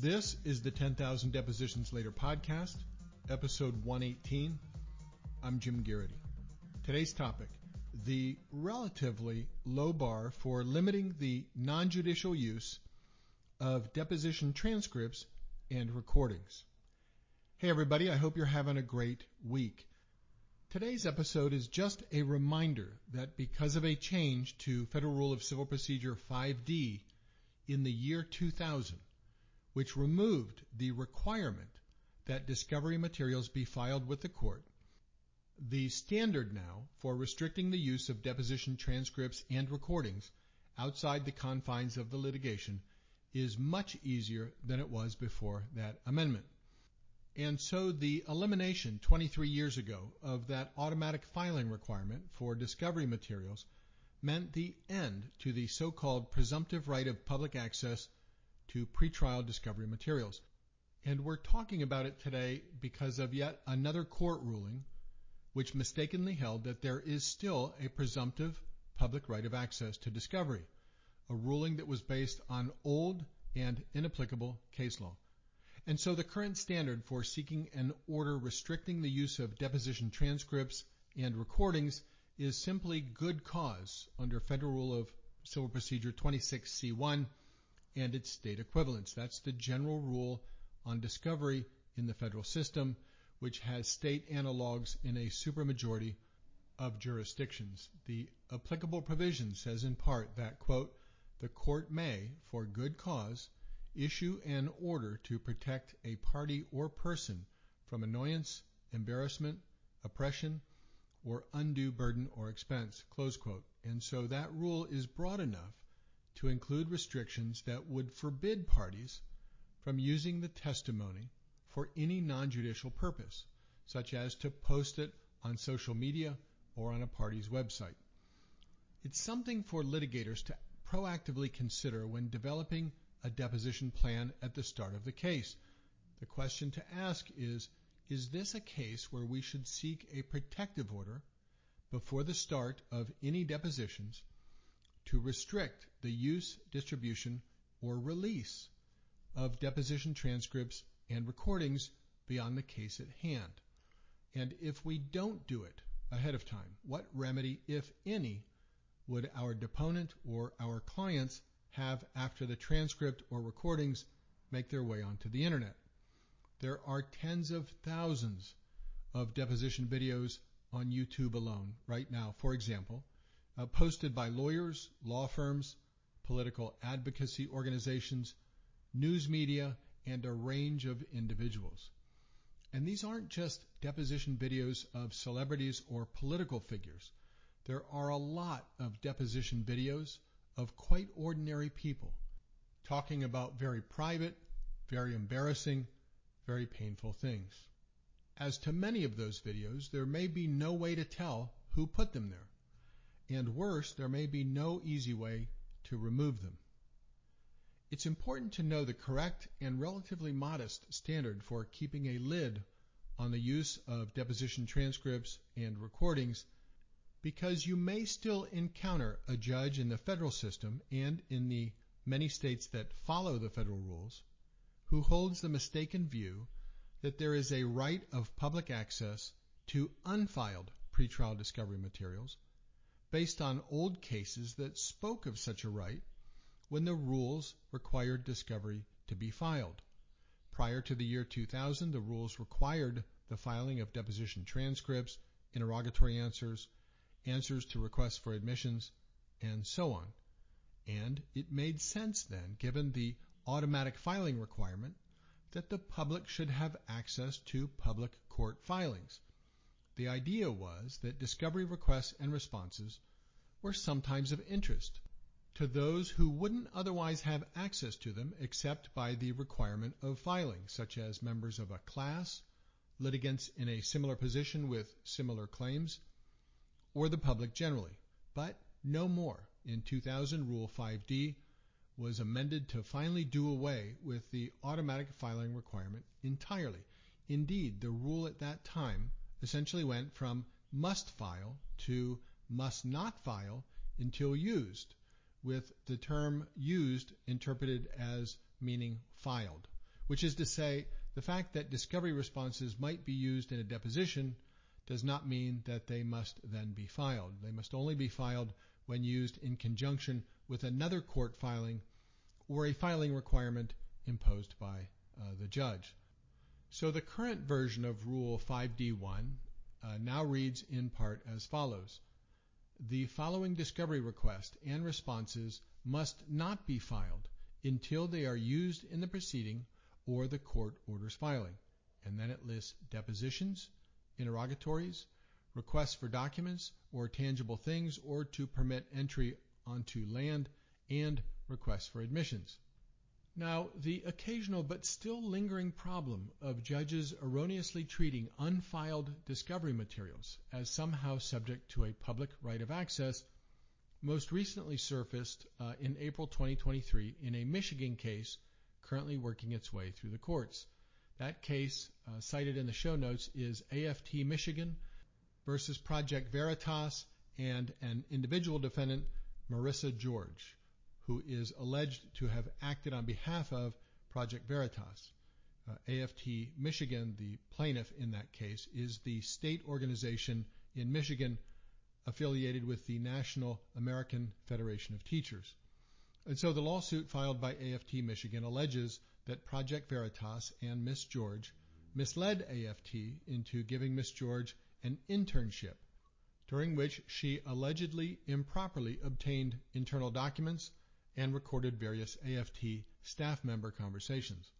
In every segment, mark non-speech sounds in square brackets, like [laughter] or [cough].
This is the 10,000 Depositions Later podcast, episode 118. I'm Jim Garrity. Today's topic the relatively low bar for limiting the non judicial use of deposition transcripts and recordings. Hey, everybody, I hope you're having a great week. Today's episode is just a reminder that because of a change to Federal Rule of Civil Procedure 5D in the year 2000, which removed the requirement that discovery materials be filed with the court, the standard now for restricting the use of deposition transcripts and recordings outside the confines of the litigation is much easier than it was before that amendment. And so the elimination 23 years ago of that automatic filing requirement for discovery materials meant the end to the so-called presumptive right of public access to pretrial discovery materials. And we're talking about it today because of yet another court ruling which mistakenly held that there is still a presumptive public right of access to discovery, a ruling that was based on old and inapplicable case law. And so the current standard for seeking an order restricting the use of deposition transcripts and recordings is simply good cause under Federal Rule of Civil Procedure 26C1 and its state equivalents. That's the general rule on discovery in the federal system, which has state analogs in a supermajority of jurisdictions. The applicable provision says in part that, quote, the court may, for good cause, issue an order to protect a party or person from annoyance, embarrassment, oppression, or undue burden or expense, close quote. And so that rule is broad enough to include restrictions that would forbid parties from using the testimony for any non-judicial purpose, such as to post it on social media or on a party's website. It's something for litigators to proactively consider when developing a deposition plan at the start of the case. The question to ask is, is this a case where we should seek a protective order before the start of any depositions to restrict the use, distribution, or release of deposition transcripts and recordings beyond the case at hand? And if we don't do it ahead of time, what remedy, if any, would our deponent or our clients have after the transcript or recordings make their way onto the internet? There are tens of thousands of deposition videos on YouTube alone right now, for example, uh, posted by lawyers, law firms, political advocacy organizations, news media, and a range of individuals. And these aren't just deposition videos of celebrities or political figures. There are a lot of deposition videos of quite ordinary people talking about very private, very embarrassing, very painful things. As to many of those videos, there may be no way to tell who put them there. And worse, there may be no easy way to remove them. It's important to know the correct and relatively modest standard for keeping a lid on the use of deposition transcripts and recordings because you may still encounter a judge in the federal system and in the many states that follow the federal rules who holds the mistaken view that there is a right of public access to unfiled pretrial discovery materials based on old cases that spoke of such a right when the rules required discovery to be filed. Prior to the year 2000, the rules required the filing of deposition transcripts, interrogatory answers, answers to requests for admissions, and so on. And it made sense then, given the automatic filing requirement, that the public should have access to public court filings. The idea was that discovery requests and responses were sometimes of interest to those who wouldn't otherwise have access to them except by the requirement of filing, such as members of a class, litigants in a similar position with similar claims, or the public generally. But no more. In 2000, Rule 5D was amended to finally do away with the automatic filing requirement entirely. Indeed, the rule at that time essentially went from must file to must not file until used, with the term used interpreted as meaning filed. which is to say, the fact that discovery responses might be used in a deposition does not mean that they must then be filed. They must only be filed when used in conjunction with another court filing or a filing requirement imposed by uh, the judge. So the current version of Rule 5D1 uh, now reads in part as follows. The following discovery request and responses must not be filed until they are used in the proceeding or the court orders filing. And then it lists depositions, interrogatories, requests for documents or tangible things or to permit entry onto land, and requests for admissions. Now, the occasional but still lingering problem of judges erroneously treating unfiled discovery materials as somehow subject to a public right of access most recently surfaced uh, in April 2023 in a Michigan case currently working its way through the courts. That case, uh, cited in the show notes, is AFT Michigan versus Project Veritas and an individual defendant, Marissa George, who is alleged to have acted on behalf of Project Veritas. Uh, AFT Michigan, the plaintiff in that case, is the state organization in Michigan affiliated with the National American Federation of Teachers. And so the lawsuit filed by AFT Michigan alleges that Project Veritas and Miss George misled AFT into giving Miss George an internship during which she allegedly improperly obtained internal documents and recorded various AFT staff member conversations.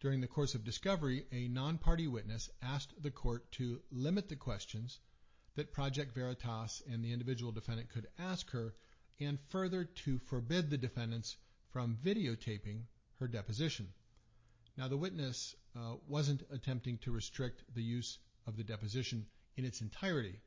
During the course of discovery, a non-party witness asked the court to limit the questions that Project Veritas and the individual defendant could ask her, and further to forbid the defendants from videotaping her deposition. Now, the witness uh, wasn't attempting to restrict the use of the deposition in its entirety,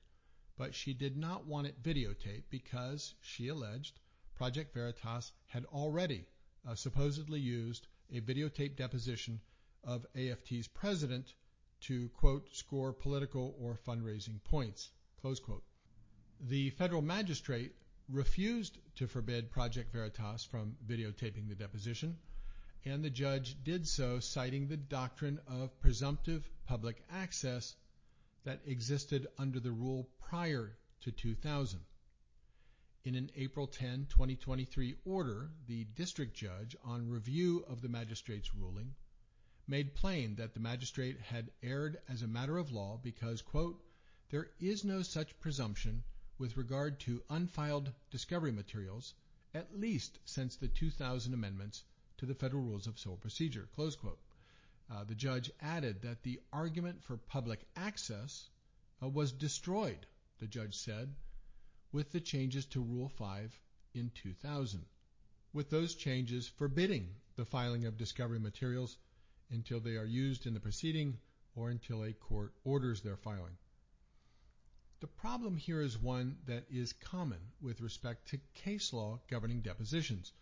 but she did not want it videotaped because, she alleged, Project Veritas had already uh, supposedly used a videotape deposition of AFT's president to, quote, score political or fundraising points, close quote. The federal magistrate refused to forbid Project Veritas from videotaping the deposition, and the judge did so citing the doctrine of presumptive public access that existed under the rule prior to 2000. In an April 10, 2023 order, the district judge, on review of the magistrate's ruling, made plain that the magistrate had erred as a matter of law because, quote, there is no such presumption with regard to unfiled discovery materials, at least since the 2000 amendments to the Federal Rules of Civil Procedure, close quote. Uh, the judge added that the argument for public access uh, was destroyed, the judge said, with the changes to Rule 5 in 2000, with those changes forbidding the filing of discovery materials until they are used in the proceeding or until a court orders their filing. The problem here is one that is common with respect to case law governing depositions.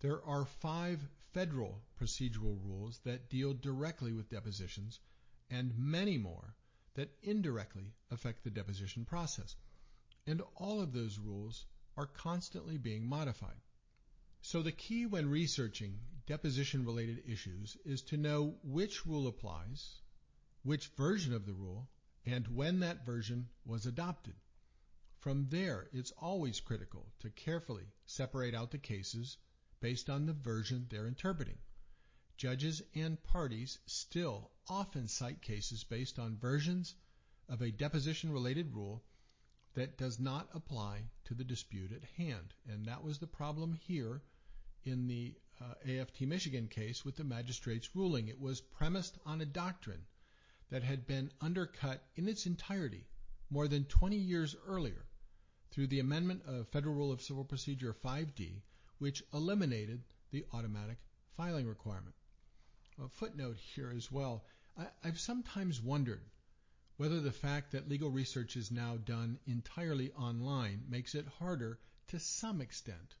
There are five federal procedural rules that deal directly with depositions and many more that indirectly affect the deposition process. And all of those rules are constantly being modified. So the key when researching deposition related issues is to know which rule applies, which version of the rule, and when that version was adopted. From there, it's always critical to carefully separate out the cases based on the version they're interpreting. Judges and parties still often cite cases based on versions of a deposition related rule that does not apply to the dispute at hand. And that was the problem here in the uh, AFT Michigan case with the magistrate's ruling. It was premised on a doctrine that had been undercut in its entirety more than 20 years earlier through the amendment of Federal Rule of Civil Procedure 5D, which eliminated the automatic filing requirement. A footnote here as well. I, I've sometimes wondered whether the fact that legal research is now done entirely online makes it harder to some extent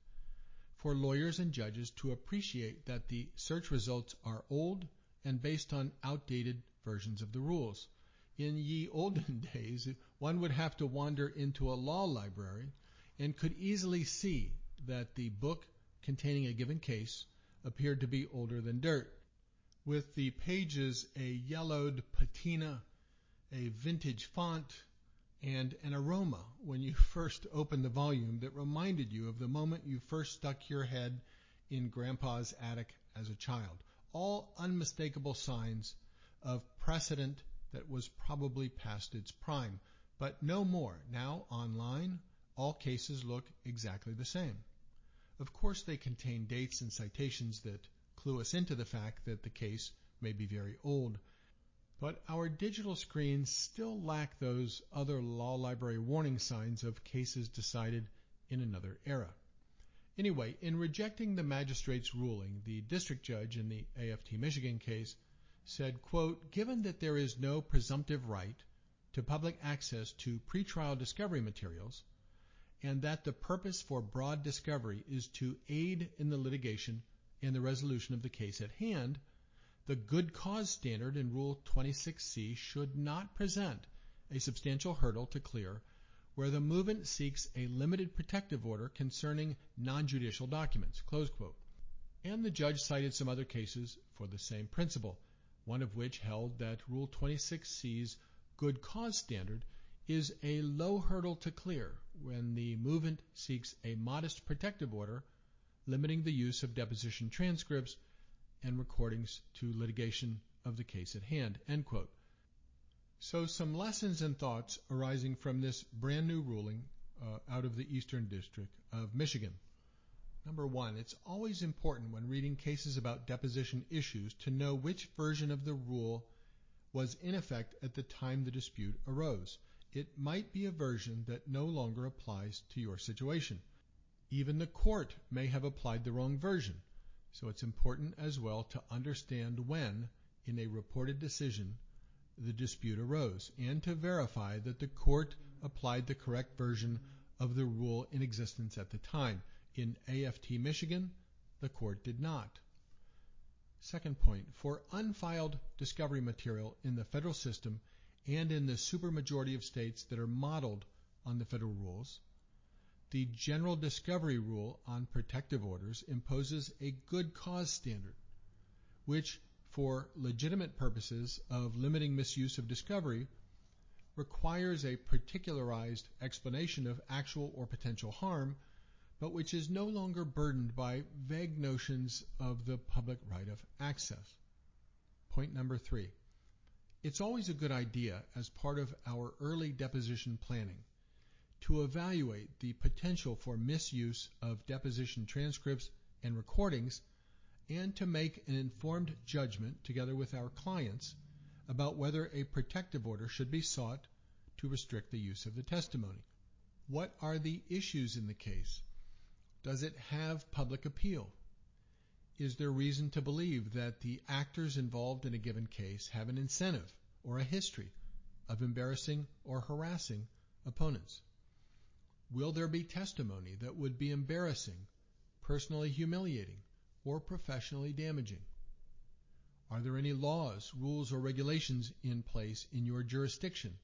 for lawyers and judges to appreciate that the search results are old and based on outdated versions of the rules. In ye olden [laughs] days, one would have to wander into a law library and could easily see that the book containing a given case appeared to be older than dirt. with the pages a yellowed patina, a vintage font, and an aroma when you [laughs] first opened the volume that reminded you of the moment you first stuck your head in Grandpa's attic as a child. All unmistakable signs of precedent that was probably past its prime, but no more. Now, online, all cases look exactly the same. Of course, they contain dates and citations that clue us into the fact that the case may be very old, but our digital screens still lack those other law library warning signs of cases decided in another era. Anyway, in rejecting the magistrate's ruling, the district judge in the AFT Michigan case said, quote, given that there is no presumptive right to public access to pretrial discovery materials, and that the purpose for broad discovery is to aid in the litigation and the resolution of the case at hand, the good cause standard in Rule 26C should not present a substantial hurdle to clear where the movant seeks a limited protective order concerning non-judicial documents. And the judge cited some other cases for the same principle, one of which held that Rule 26C's good cause standard is a low hurdle to clear when the movant seeks a modest protective order limiting the use of deposition transcripts and recordings to litigation of the case at hand. So some lessons and thoughts arising from this brand new ruling uh, out of the Eastern District of Michigan. Number one, it's always important when reading cases about deposition issues to know which version of the rule was in effect at the time the dispute arose. It might be a version that no longer applies to your situation. Even the court may have applied the wrong version. So it's important as well to understand when, in a reported decision, the dispute arose, and to verify that the court applied the correct version of the rule in existence at the time. In AFT Michigan, the court did not. Second point, for unfiled discovery material in the federal system and in the supermajority of states that are modeled on the federal rules, the General Discovery Rule on Protective Orders imposes a good cause standard, which, for legitimate purposes of limiting misuse of discovery, requires a particularized explanation of actual or potential harm, but which is no longer burdened by vague notions of the public right of access. Point number three. It's always a good idea as part of our early deposition planning to evaluate the potential for misuse of deposition transcripts and recordings and to make an informed judgment together with our clients about whether a protective order should be sought to restrict the use of the testimony. What are the issues in the case? Does it have public appeal? Is there reason to believe that the actors involved in a given case have an incentive or a history of embarrassing or harassing opponents? Will there be testimony that would be embarrassing, personally humiliating, or professionally damaging? Are there any laws, rules, or regulations in place in your jurisdiction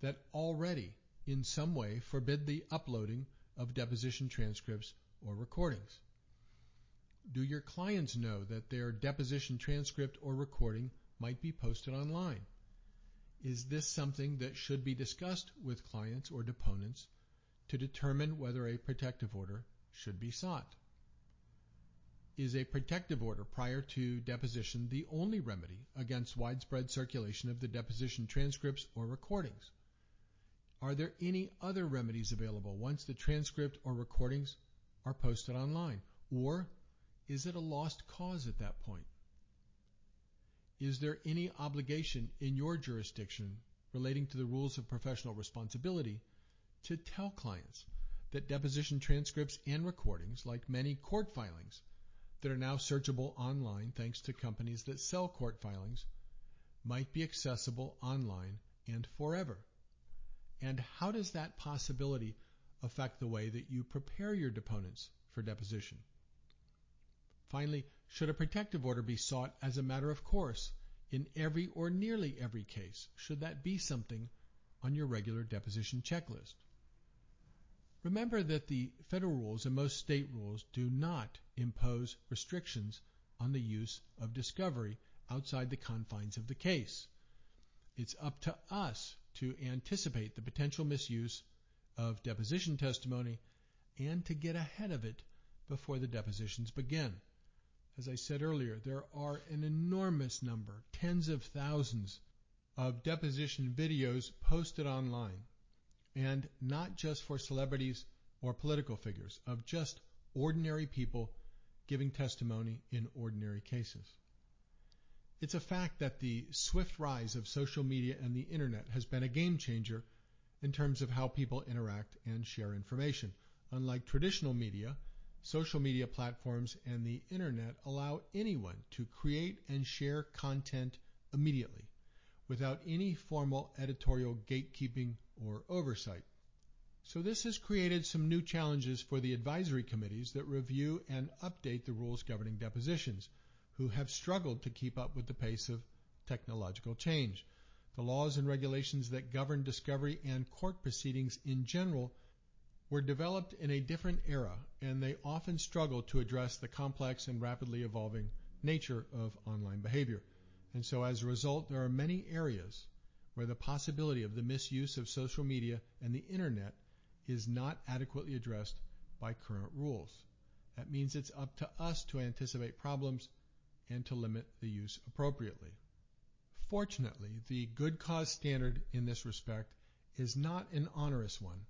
that already, in some way, forbid the uploading of deposition transcripts or recordings? Do your clients know that their deposition transcript or recording might be posted online? Is this something that should be discussed with clients or deponents to determine whether a protective order should be sought. Is a protective order prior to deposition the only remedy against widespread circulation of the deposition transcripts or recordings? Are there any other remedies available once the transcript or recordings are posted online? Or is it a lost cause at that point? Is there any obligation in your jurisdiction relating to the rules of professional responsibility to tell clients that deposition transcripts and recordings, like many court filings that are now searchable online thanks to companies that sell court filings, might be accessible online and forever. And how does that possibility affect the way that you prepare your deponents for deposition? Finally, should a protective order be sought as a matter of course in every or nearly every case? Should that be something on your regular deposition checklist? Remember that the federal rules and most state rules do not impose restrictions on the use of discovery outside the confines of the case. It's up to us to anticipate the potential misuse of deposition testimony and to get ahead of it before the depositions begin. As I said earlier, there are an enormous number, tens of thousands, of deposition videos posted online, and not just for celebrities or political figures, of just ordinary people giving testimony in ordinary cases. It's a fact that the swift rise of social media and the internet has been a game changer in terms of how people interact and share information. Unlike traditional media, social media platforms and the internet allow anyone to create and share content immediately without any formal editorial gatekeeping or oversight. So this has created some new challenges for the advisory committees that review and update the rules governing depositions, who have struggled to keep up with the pace of technological change. The laws and regulations that govern discovery and court proceedings in general were developed in a different era, and they often struggle to address the complex and rapidly evolving nature of online behavior. And so as a result, there are many areas where the possibility of the misuse of social media and the internet is not adequately addressed by current rules. That means it's up to us to anticipate problems and to limit the use appropriately. Fortunately, the good cause standard in this respect is not an onerous one,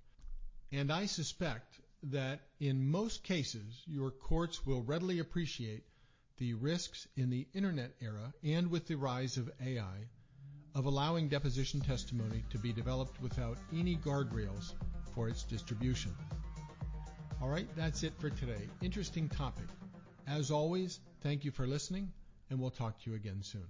and I suspect that in most cases your courts will readily appreciate the risks in the internet era and with the rise of AI of allowing deposition testimony to be developed without any guardrails for its distribution. All right, that's it for today. Interesting topic. As always, thank you for listening, and we'll talk to you again soon.